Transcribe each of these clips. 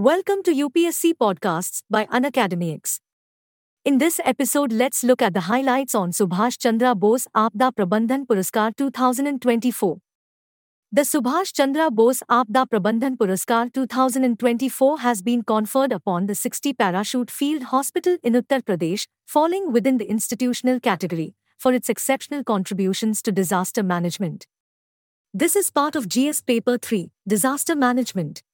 Welcome to UPSC Podcasts by Unacademy. In this episode, let's look at the highlights on Subhash Chandra Bose Aapda Prabandhan Puraskar 2024. The Subhash Chandra Bose Aapda Prabandhan Puraskar 2024 has been conferred upon the 60 Parachute Field Hospital in Uttar Pradesh, falling within the institutional category, for its exceptional contributions to disaster management. This is part of GS Paper 3, Disaster Management.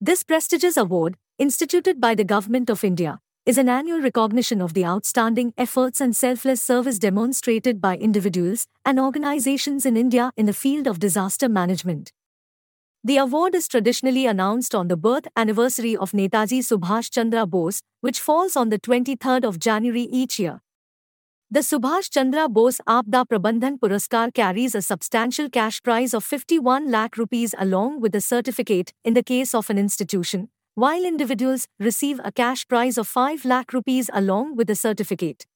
This prestigious award, instituted by the Government of India, is an annual recognition of the outstanding efforts and selfless service demonstrated by individuals and organizations in India in the field of disaster management. The award is traditionally announced on the birth anniversary of Netaji Subhash Chandra Bose, which falls on the 23rd of January each year. The Subhash Chandra Bose Aapda Prabandhan Puraskar carries a substantial cash prize of 51 lakh rupees along with a certificate in the case of an institution, while individuals receive a cash prize of 5 lakh rupees along with a certificate.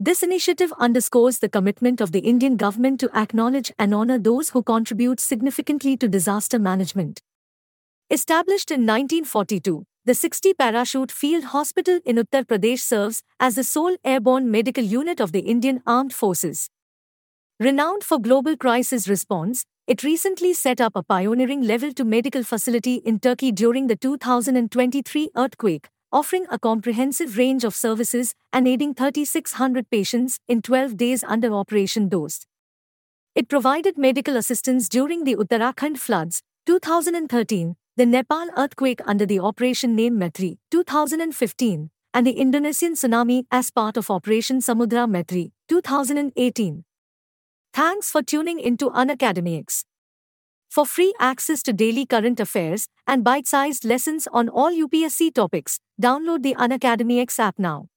This initiative underscores the commitment of the Indian government to acknowledge and honor those who contribute significantly to disaster management. Established in 1942, the 60 Parachute Field Hospital in Uttar Pradesh serves as the sole airborne medical unit of the Indian Armed Forces. Renowned for global crisis response, it recently set up a pioneering level 2 medical facility in Turkey during the 2023 earthquake, offering a comprehensive range of services and aiding 3,600 patients in 12 days under Operation Dost. It provided medical assistance during the Uttarakhand floods, 2013, the Nepal earthquake under the operation name Maitri 2015, and the Indonesian tsunami as part of Operation Samudra Maitri 2018. Thanks for tuning into Unacademy. For free access to daily current affairs and bite sized lessons on all UPSC topics, download the Unacademy app now.